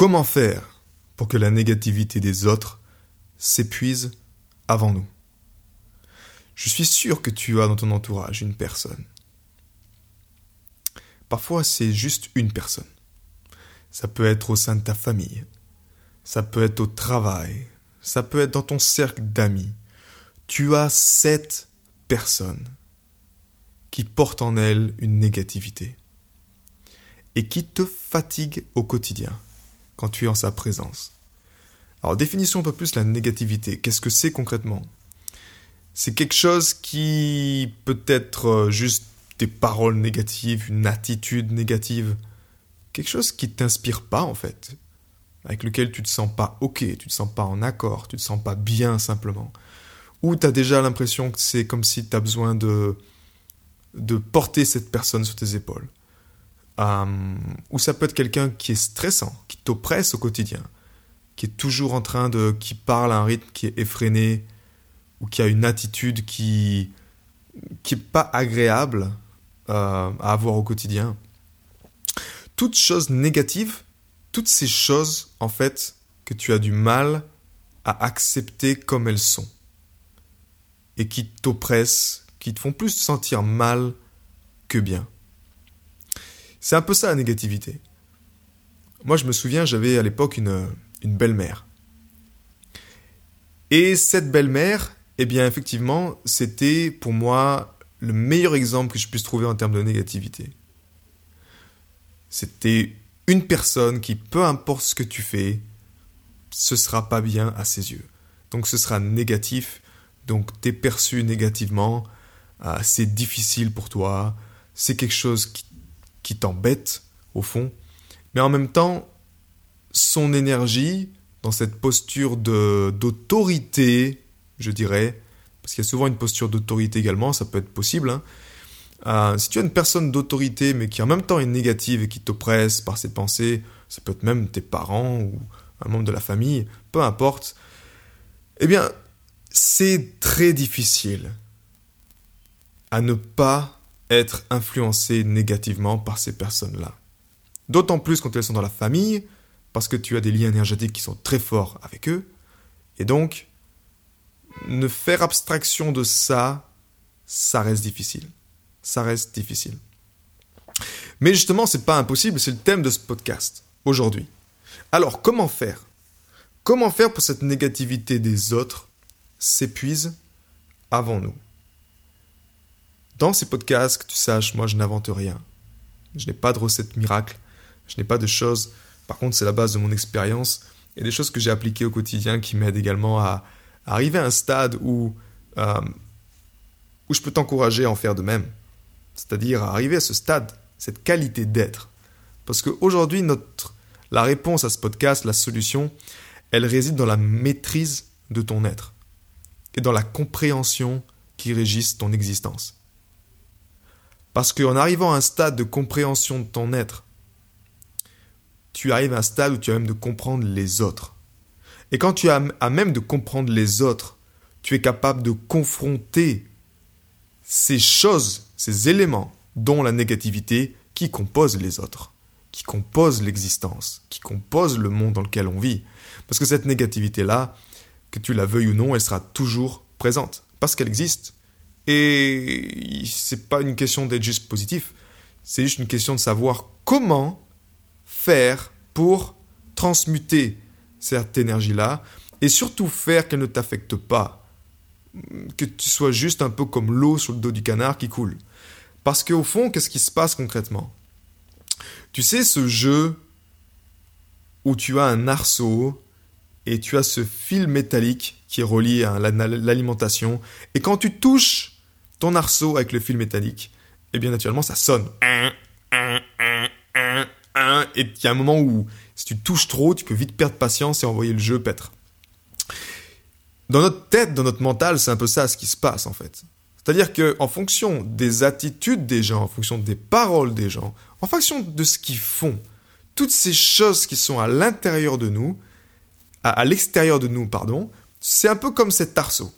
Comment faire pour que la négativité des autres s'épuise avant nous? Je suis sûr que tu as dans ton entourage une personne. Parfois, c'est juste une personne. Ça peut être au sein de ta famille, ça peut être au travail, ça peut être dans ton cercle d'amis. Tu as cette personne qui porte en elle une négativité et qui te fatigue au quotidien quand tu es en sa présence. Alors définissons un peu plus la négativité. Qu'est-ce que c'est concrètement? C'est quelque chose qui peut être euh, juste des paroles négatives, une attitude négative, quelque chose qui t'inspire pas en fait, avec lequel tu te sens pas ok, tu te sens pas en accord, tu te sens pas bien simplement, ou tu as déjà l'impression que c'est comme si tu as besoin de de porter cette personne sur tes épaules. Euh, ou ça peut être quelqu'un qui est stressant, qui t'oppresse au quotidien, qui est toujours en train de, qui parle à un rythme qui est effréné, ou qui a une attitude qui qui est pas agréable euh, à avoir au quotidien. Toutes choses négatives, toutes ces choses en fait que tu as du mal à accepter comme elles sont et qui t'oppressent, qui te font plus sentir mal que bien. C'est un peu ça la négativité. Moi, je me souviens, j'avais à l'époque une, belle-mère. Et cette belle-mère, eh bien, effectivement, c'était pour moi le meilleur exemple que je puisse trouver en termes de négativité. C'était une personne qui, peu importe ce que tu fais, ce sera pas bien à ses yeux. Donc ce sera négatif, donc t'es perçu négativement, euh, c'est difficile pour toi, c'est quelque chose qui qui t'embête, au fond. Mais en même temps, son énergie, dans cette posture d'autorité, je dirais, parce qu'il y a souvent une posture d'autorité également, ça peut être possible. Hein. Euh, si tu as une personne d'autorité, mais qui en même temps est négative et qui t'oppresse par ses pensées, ça peut être même tes parents ou un membre de la famille, peu importe, eh bien, c'est très difficile à ne pas être influencé négativement par ces personnes-là. D'autant plus quand elles sont dans la famille, parce que tu as des liens énergétiques qui sont très forts avec eux. Et donc, ne faire abstraction de ça, ça reste difficile. Ça reste difficile. Mais justement, c'est pas impossible, c'est le thème de ce podcast aujourd'hui. Alors, comment faire? Comment faire pour que cette négativité des autres s'épuise avant nous? Dans ces podcasts, que tu saches, moi je n'invente rien. Je n'ai pas de recette miracle, je n'ai pas de choses. Par contre, c'est la base de mon expérience et des choses que j'ai appliquées au quotidien qui m'aident également à, arriver à un stade où, euh, où je peux t'encourager à en faire de même. C'est-à-dire à arriver à ce stade, cette qualité d'être. Parce qu'aujourd'hui, notre, la réponse à ce podcast, la solution, elle réside dans la maîtrise de ton être et dans la compréhension qui régisse ton existence. Parce qu'en arrivant à un stade de compréhension de ton être, tu arrives à un stade où tu as même de comprendre les autres. Et quand tu as à même de comprendre les autres, tu es capable de confronter ces choses, ces éléments, dont la négativité, qui composent les autres, qui composent l'existence, qui composent le monde dans lequel on vit. Parce que cette négativité-là, que tu la veuilles ou non, elle sera toujours présente, parce qu'elle existe. Et c'est pas une question d'être juste positif, c'est juste une question de savoir comment faire pour transmuter cette énergie-là et surtout faire qu'elle ne t'affecte pas. Que tu sois juste un peu comme l'eau sur le dos du canard qui coule. Parce qu'au fond, qu'est-ce qui se passe concrètement? Tu sais, ce jeu où tu as un arceau et tu as ce fil métallique qui est relié à l'alimentation. Et quand tu touches ton arceau avec le fil métallique, et eh bien naturellement ça sonne. Et il y a un moment où si tu touches trop, tu peux vite perdre patience et envoyer le jeu paître. Dans notre tête, dans notre mental, c'est un peu ça ce qui se passe en fait. C'est-à-dire que en fonction des attitudes des gens, en fonction des paroles des gens, en fonction de ce qu'ils font, toutes ces choses qui sont à l'intérieur de nous, à l'extérieur de nous, pardon, c'est un peu comme cet arceau.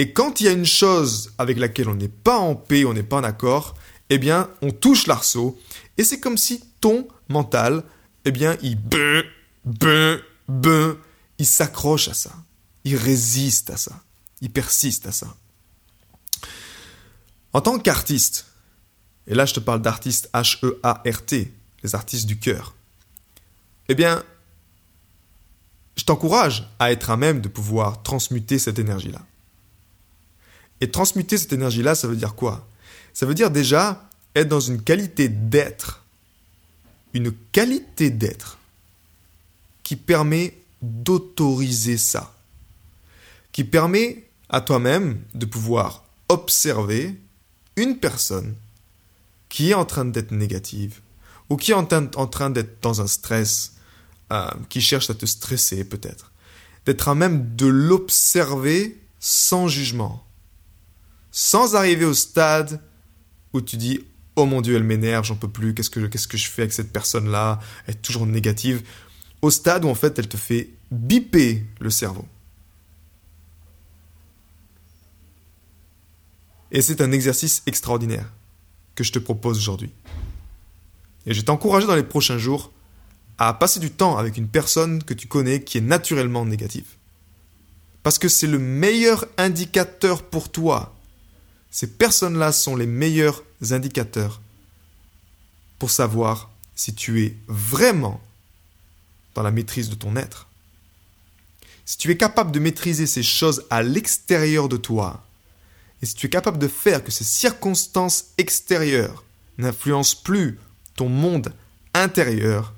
Et quand il y a une chose avec laquelle on n'est pas en paix, on n'est pas en accord, eh bien, on touche l'arceau. Et c'est comme si ton mental, eh bien, il, il s'accroche à ça. Il résiste à ça. Il persiste à ça. En tant qu'artiste, et là je te parle d'artiste H-E-A-R-T, les artistes du cœur, eh bien, je t'encourage à être à même de pouvoir transmuter cette énergie-là. Et transmuter cette énergie-là, ça veut dire quoi? Ça veut dire déjà être dans une qualité d'être, une qualité d'être qui permet d'autoriser ça, qui permet à toi-même de pouvoir observer une personne qui est en train d'être négative ou qui est en train, d'être dans un stress, euh, qui cherche à te stresser peut-être, d'être à même de l'observer sans jugement, sans arriver au stade où tu dis oh mon dieu elle m'énerve, j'en peux plus, qu'est-ce que, que je fais avec cette personne-là, elle est toujours négative, au stade où en fait elle te fait biper le cerveau. Et c'est un exercice extraordinaire que je te propose aujourd'hui. Et je vais t'encourager dans les prochains jours à passer du temps avec une personne que tu connais qui est naturellement négative. Parce que c'est le meilleur indicateur pour toi. Ces personnes-là sont les meilleurs indicateurs pour savoir si tu es vraiment dans la maîtrise de ton être. Si tu es capable de maîtriser ces choses à l'extérieur de toi, et si tu es capable de faire que ces circonstances extérieures n'influencent plus ton monde intérieur,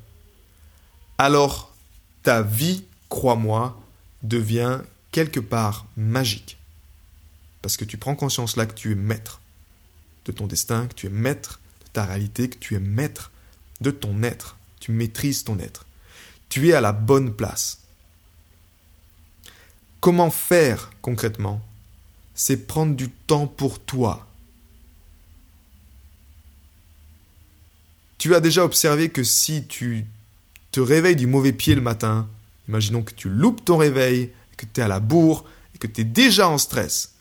alors ta vie, crois-moi, devient quelque part magique. Parce que tu prends conscience là que tu es maître de ton destin, que tu es maître de ta réalité, que tu es maître de ton être. Tu maîtrises ton être. Tu es à la bonne place. Comment faire concrètement c'est prendre du temps pour toi. Tu as déjà observé que si tu te réveilles du mauvais pied le matin, imaginons que tu loupes ton réveil, que tu es à la bourre, et que tu es déjà en stress,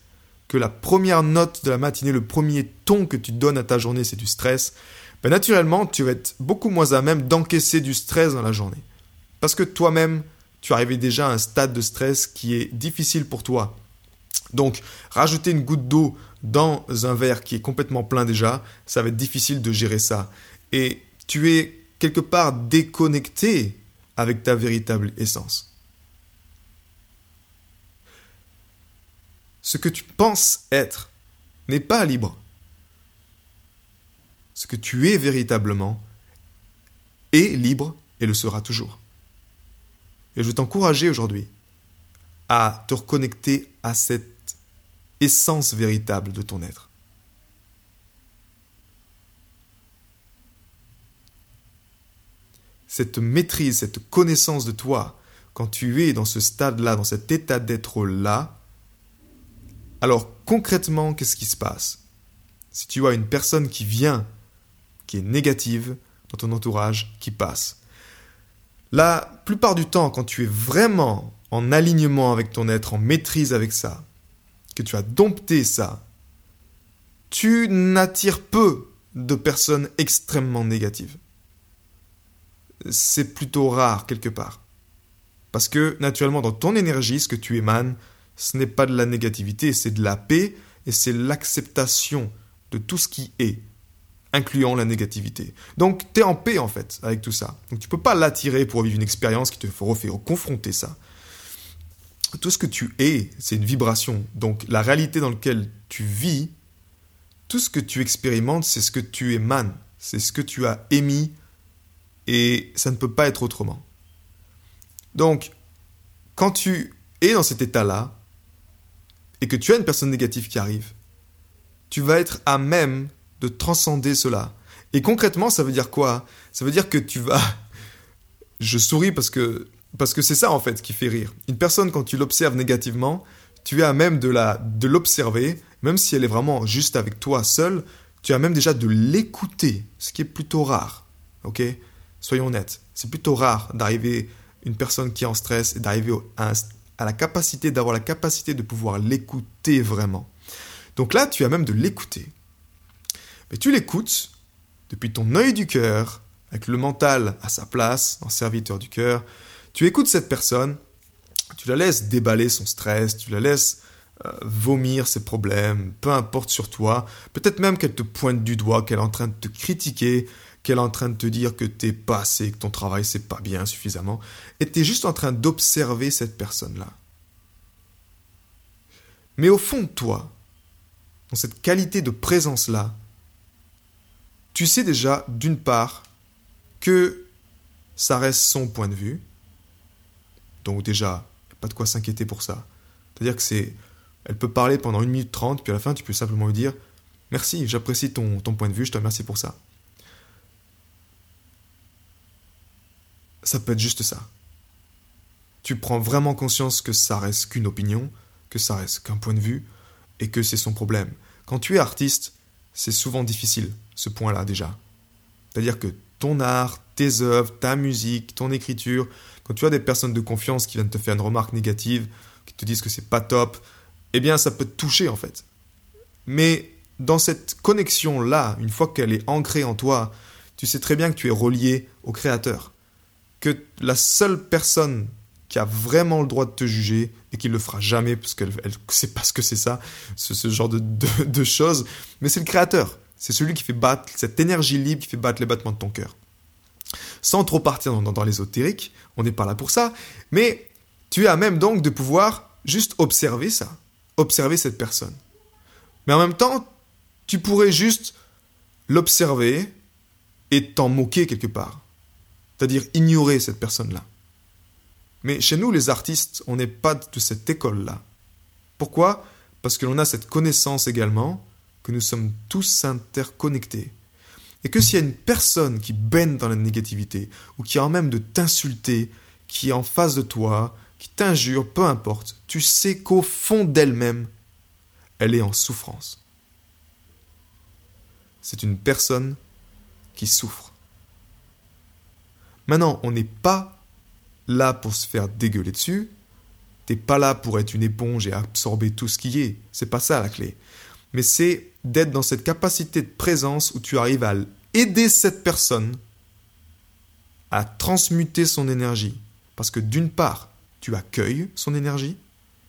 que la première note de la matinée, le premier ton que tu donnes à ta journée, c'est du stress, ben naturellement, tu vas être beaucoup moins à même d'encaisser du stress dans la journée. Parce que toi-même, tu es arrivé déjà à un stade de stress qui est difficile pour toi. Donc, rajouter une goutte d'eau dans un verre qui est complètement plein déjà, ça va être difficile de gérer ça. Et tu es quelque part déconnecté avec ta véritable essence. Ce que tu penses être n'est pas libre. Ce que tu es véritablement est libre et le sera toujours. Et je veux t'encourager aujourd'hui à te reconnecter à cette essence véritable de ton être. Cette maîtrise, cette connaissance de toi, quand tu es dans ce stade-là, dans cet état d'être-là, alors concrètement, qu'est-ce qui se passe? Si tu as une personne qui vient, qui est négative dans ton entourage, qui passe. La plupart du temps, quand tu es vraiment en alignement avec ton être, en maîtrise avec ça, que tu as dompté ça, tu n'attires peu de personnes extrêmement négatives. C'est plutôt rare quelque part. Parce que naturellement dans ton énergie, ce que tu émanes, ce n'est pas de la négativité, c'est de la paix et c'est l'acceptation de tout ce qui est, incluant la négativité. Donc tu es en paix en fait avec tout ça. Donc tu peux pas l'attirer pour vivre une expérience qui te refait confronter ça tout ce que tu es, c'est une vibration. Donc la réalité dans laquelle tu vis, tout ce que tu expérimentes, c'est ce que tu émanes, c'est ce que tu as émis, et ça ne peut pas être autrement. Donc, quand tu es dans cet état-là, et que tu as une personne négative qui arrive, tu vas être à même de transcender cela. Et concrètement, ça veut dire quoi? Ça veut dire que tu vas... Je souris parce que parce que c'est ça en fait qui fait rire. Une personne quand tu l'observes négativement, tu as même de la de l'observer, même si elle est vraiment juste avec toi seule, tu as même déjà de l'écouter, ce qui est plutôt rare. OK? Soyons honnêtes, c'est plutôt rare d'arriver une personne qui est en stress et d'arriver à, à la capacité d'avoir la capacité de pouvoir l'écouter vraiment. Donc là, tu as même de l'écouter. Mais tu l'écoutes depuis ton œil du cœur, avec le mental à sa place, en serviteur du cœur, Tu écoutes cette personne, tu la laisses déballer son stress, tu la laisses euh, vomir ses problèmes, peu importe sur toi, peut-être même qu'elle te pointe du doigt, qu'elle est en train de te critiquer, qu'elle est en train de te dire que t'es pas assez, que ton travail c'est pas bien suffisamment, et tu es juste en train d'observer cette personne-là. Mais au fond de toi, dans cette qualité de présence-là, tu sais déjà, d'une part, que ça reste son point de vue. Donc déjà, pas de quoi s'inquiéter pour ça. C'est-à-dire que c'est... Elle peut parler pendant une minute trente, puis à la fin, tu peux simplement lui dire Merci, j'apprécie ton point de vue, je te remercie pour ça. Ça peut être juste ça. Tu prends vraiment conscience que ça reste qu'une opinion, que ça reste qu'un point de vue, et que c'est son problème. Quand tu es artiste, c'est souvent difficile, ce point-là déjà. C'est-à-dire que ton art, tes œuvres, ta musique, ton écriture, quand tu as des personnes de confiance qui viennent te faire une remarque négative, qui te disent que c'est pas top, eh bien ça peut te toucher en fait. Mais dans cette connexion-là, une fois qu'elle est ancrée en toi, tu sais très bien que tu es relié au Créateur. Que la seule personne qui a vraiment le droit de te juger et qui le fera jamais parce qu'elle ne sait pas ce que c'est ça, ce, genre de, de choses, mais c'est le Créateur. C'est celui qui fait battre cette énergie libre qui fait battre les battements de ton cœur. Sans trop partir dans, dans l'ésotérique, on n'est pas là pour ça, mais tu es à même donc de pouvoir juste observer ça, observer cette personne. Mais en même temps, tu pourrais juste l'observer et t'en moquer quelque part. C'est-à-dire ignorer cette personne-là. Mais chez nous, les artistes, on n'est pas de cette école-là. Pourquoi? Parce que l'on a cette connaissance également que nous sommes tous interconnectés. Et que s'il y a une personne qui baigne dans la négativité, ou qui a en même de t'insulter, qui est en face de toi, qui t'injure, peu importe, tu sais qu'au fond d'elle-même, elle est en souffrance. C'est une personne qui souffre. Maintenant, on n'est pas là pour se faire dégueuler dessus. T'es pas là pour être une éponge et absorber tout ce qui est. C'est pas ça la clé mais c'est d'être dans cette capacité de présence où tu arrives à aider cette personne à transmuter son énergie. Parce que d'une part, tu accueilles son énergie,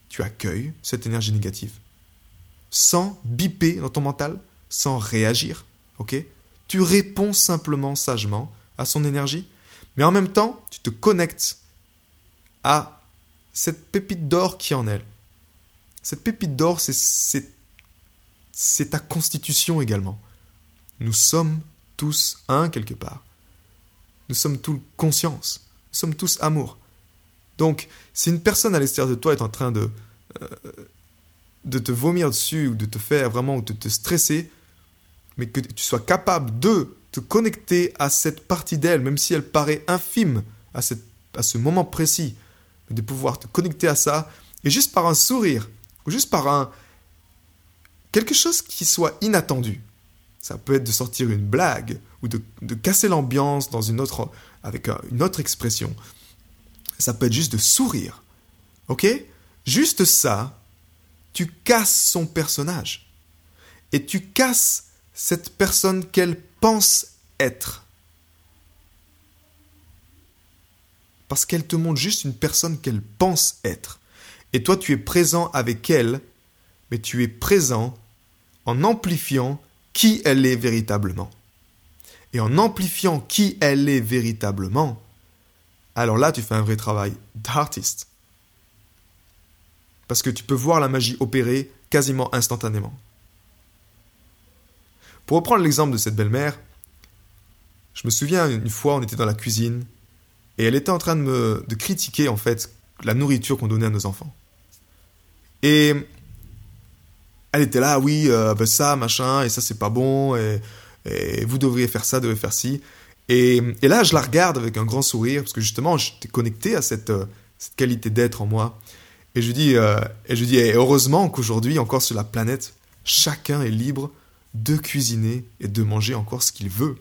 tu accueilles cette énergie négative. Sans biper dans ton mental, sans réagir, ok? Tu réponds simplement sagement à son énergie, mais en même temps, tu te connectes à cette pépite d'or qui est en elle. Cette pépite d'or, c'est ta constitution également. Nous sommes tous un quelque part. Nous sommes tous conscience. Nous sommes tous amour. Donc, si une personne à l'extérieur de toi est en train de, euh, de te vomir dessus ou de te faire vraiment ou de te stresser, mais que tu sois capable de te connecter à cette partie d'elle, même si elle paraît infime à, cette, à ce moment précis, de pouvoir te connecter à ça, et juste par un sourire, ou juste par un, quelque chose qui soit inattendu. Ça peut être de sortir une blague ou de, casser l'ambiance dans une autre, avec une autre expression. Ça peut être juste de sourire. Ok? Juste ça, tu casses son personnage. Et tu casses cette personne qu'elle pense être. Parce qu'elle te montre juste une personne qu'elle pense être. Et toi, tu es présent avec elle, mais tu es présent en amplifiant qui elle est véritablement. Et en amplifiant qui elle est véritablement, alors là, tu fais un vrai travail d'artiste. Parce que tu peux voir la magie opérer quasiment instantanément. Pour reprendre l'exemple de cette belle-mère, je me souviens une fois, on était dans la cuisine et elle était en train de me de critiquer en fait la nourriture qu'on donnait à nos enfants. Et elle était là, oui, euh, ben ça, machin, et ça c'est pas bon, et, vous devriez faire ça, devriez faire ci. Et, là, je la regarde avec un grand sourire, parce que justement, j'étais connecté à cette, euh, qualité d'être en moi. Et je dis, euh, et je dis, et heureusement qu'aujourd'hui, encore sur la planète, chacun est libre de cuisiner et de manger encore ce qu'il veut.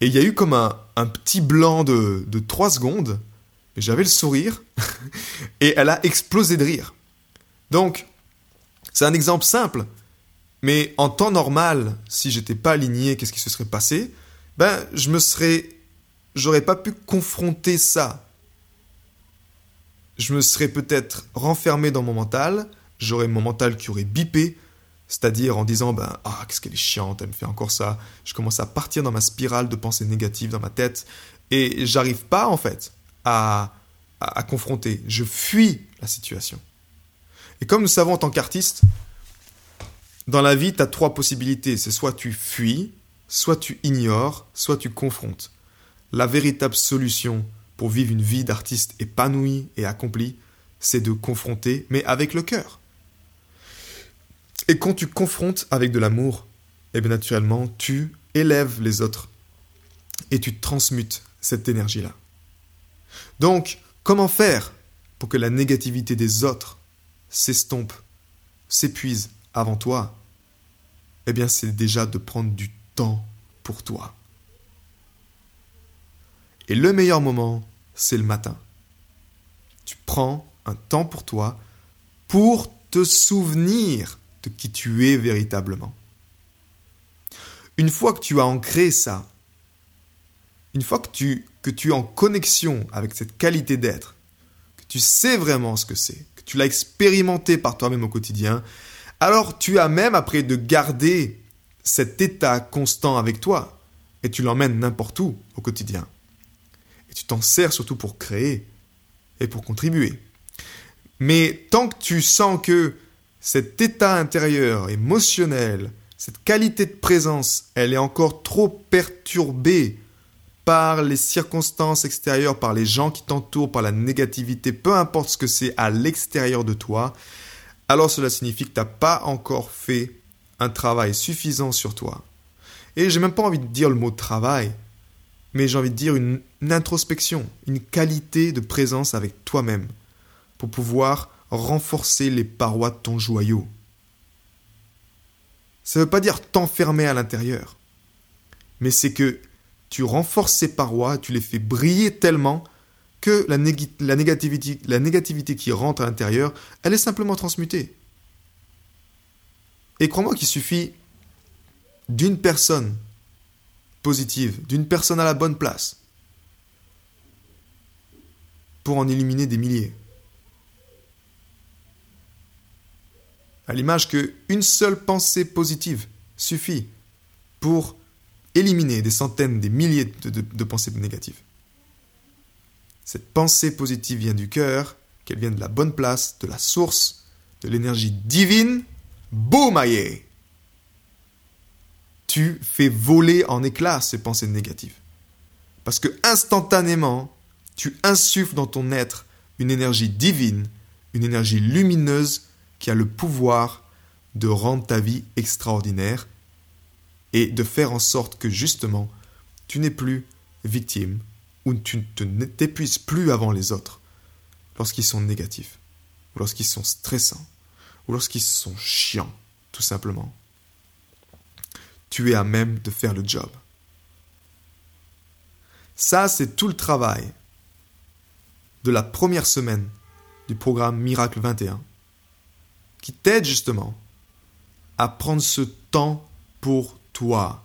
Et il y a eu comme un, un petit blanc de, de 3 secondes, mais j'avais le sourire, et elle a explosé de rire. Donc, c'est un exemple simple, mais en temps normal, si j'étais pas aligné, qu'est-ce qui se serait passé? Ben, je me serais, j'aurais pas pu confronter ça. je me serais peut-être renfermé dans mon mental, j'aurais mon mental qui aurait bipé, c'est-à-dire en disant ben ah qu'est-ce qu'elle est chiante, elle me fait encore ça. Je commence à partir dans ma spirale de pensées négatives dans ma tête et j'arrive pas en fait à, à, confronter. Je fuis la situation. Et comme nous savons en tant qu'artiste, dans la vie, tu as trois possibilités. C'est soit tu fuis, soit tu ignores, soit tu confrontes. La véritable solution pour vivre une vie d'artiste épanouie et accomplie, c'est de confronter, mais avec le cœur. Et quand tu confrontes avec de l'amour, eh bien naturellement, tu élèves les autres et tu transmutes cette énergie-là. Donc, comment faire pour que la négativité des autres s'estompe, s'épuise avant toi? Eh bien, c'est déjà de prendre du temps pour toi. Et le meilleur moment, c'est le matin. Tu prends un temps pour toi pour te souvenir de qui tu es véritablement. Une fois que tu as ancré ça, une fois que tu, que tu es en connexion avec cette qualité d'être, que tu sais vraiment ce que c'est, que tu l'as expérimenté par toi-même au quotidien, alors tu as même après de garder cet état constant avec toi et tu l'emmènes n'importe où au quotidien. Et tu t'en sers surtout pour créer et pour contribuer. Mais tant que tu sens que cet état intérieur émotionnel, cette qualité de présence, elle est encore trop perturbée par les circonstances extérieures, par les gens qui t'entourent, par la négativité, peu importe ce que c'est à l'extérieur de toi, alors cela signifie que tu n'as pas encore fait un travail suffisant sur toi. Et j'ai même pas envie de dire le mot travail, mais j'ai envie de dire une, une introspection, une qualité de présence avec toi-même, pour pouvoir renforcer les parois de ton joyau. Ça ne veut pas dire t'enfermer à l'intérieur, mais c'est que tu renforces ces parois, tu les fais briller tellement que la, négativité qui rentre à l'intérieur, elle est simplement transmutée. Et crois-moi qu'il suffit d'une personne positive, d'une personne à la bonne place, pour en éliminer des milliers. À l'image qu'une seule pensée positive suffit pour éliminer des centaines, des milliers de, pensées négatives. Cette pensée positive vient du cœur, qu'elle vient de la bonne place, de la source, de l'énergie divine. Boum, aïe Tu fais voler en éclats ces pensées négatives. Parce que instantanément, tu insuffles dans ton être une énergie divine, une énergie lumineuse qui a le pouvoir de rendre ta vie extraordinaire et de faire en sorte que justement tu n'es plus victime ou tu ne t'épuises plus avant les autres lorsqu'ils sont négatifs, ou lorsqu'ils sont stressants, ou lorsqu'ils sont chiants, tout simplement. Tu es à même de faire le job. Ça, c'est tout le travail de la première semaine du programme Miracle 21 qui t'aide justement à prendre ce temps pour toi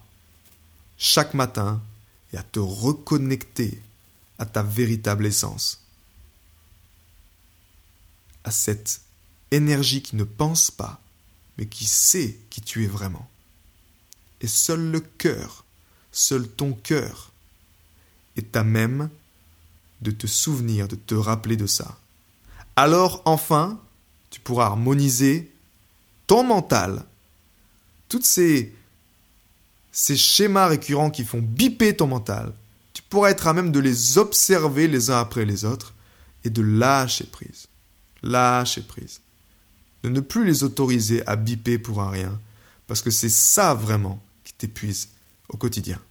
chaque matin et à te reconnecter à ta véritable essence, à cette énergie qui ne pense pas, mais qui sait qui tu es vraiment. Et seul le cœur, seul ton cœur est à même de te souvenir, de te rappeler de ça. Alors enfin, tu pourras harmoniser ton mental, toutes ces, schémas récurrents qui font biper ton mental, tu pourras être à même de les observer les uns après les autres et de lâcher prise. Lâcher prise. De ne plus les autoriser à biper pour un rien, parce que c'est ça vraiment qui t'épuise au quotidien.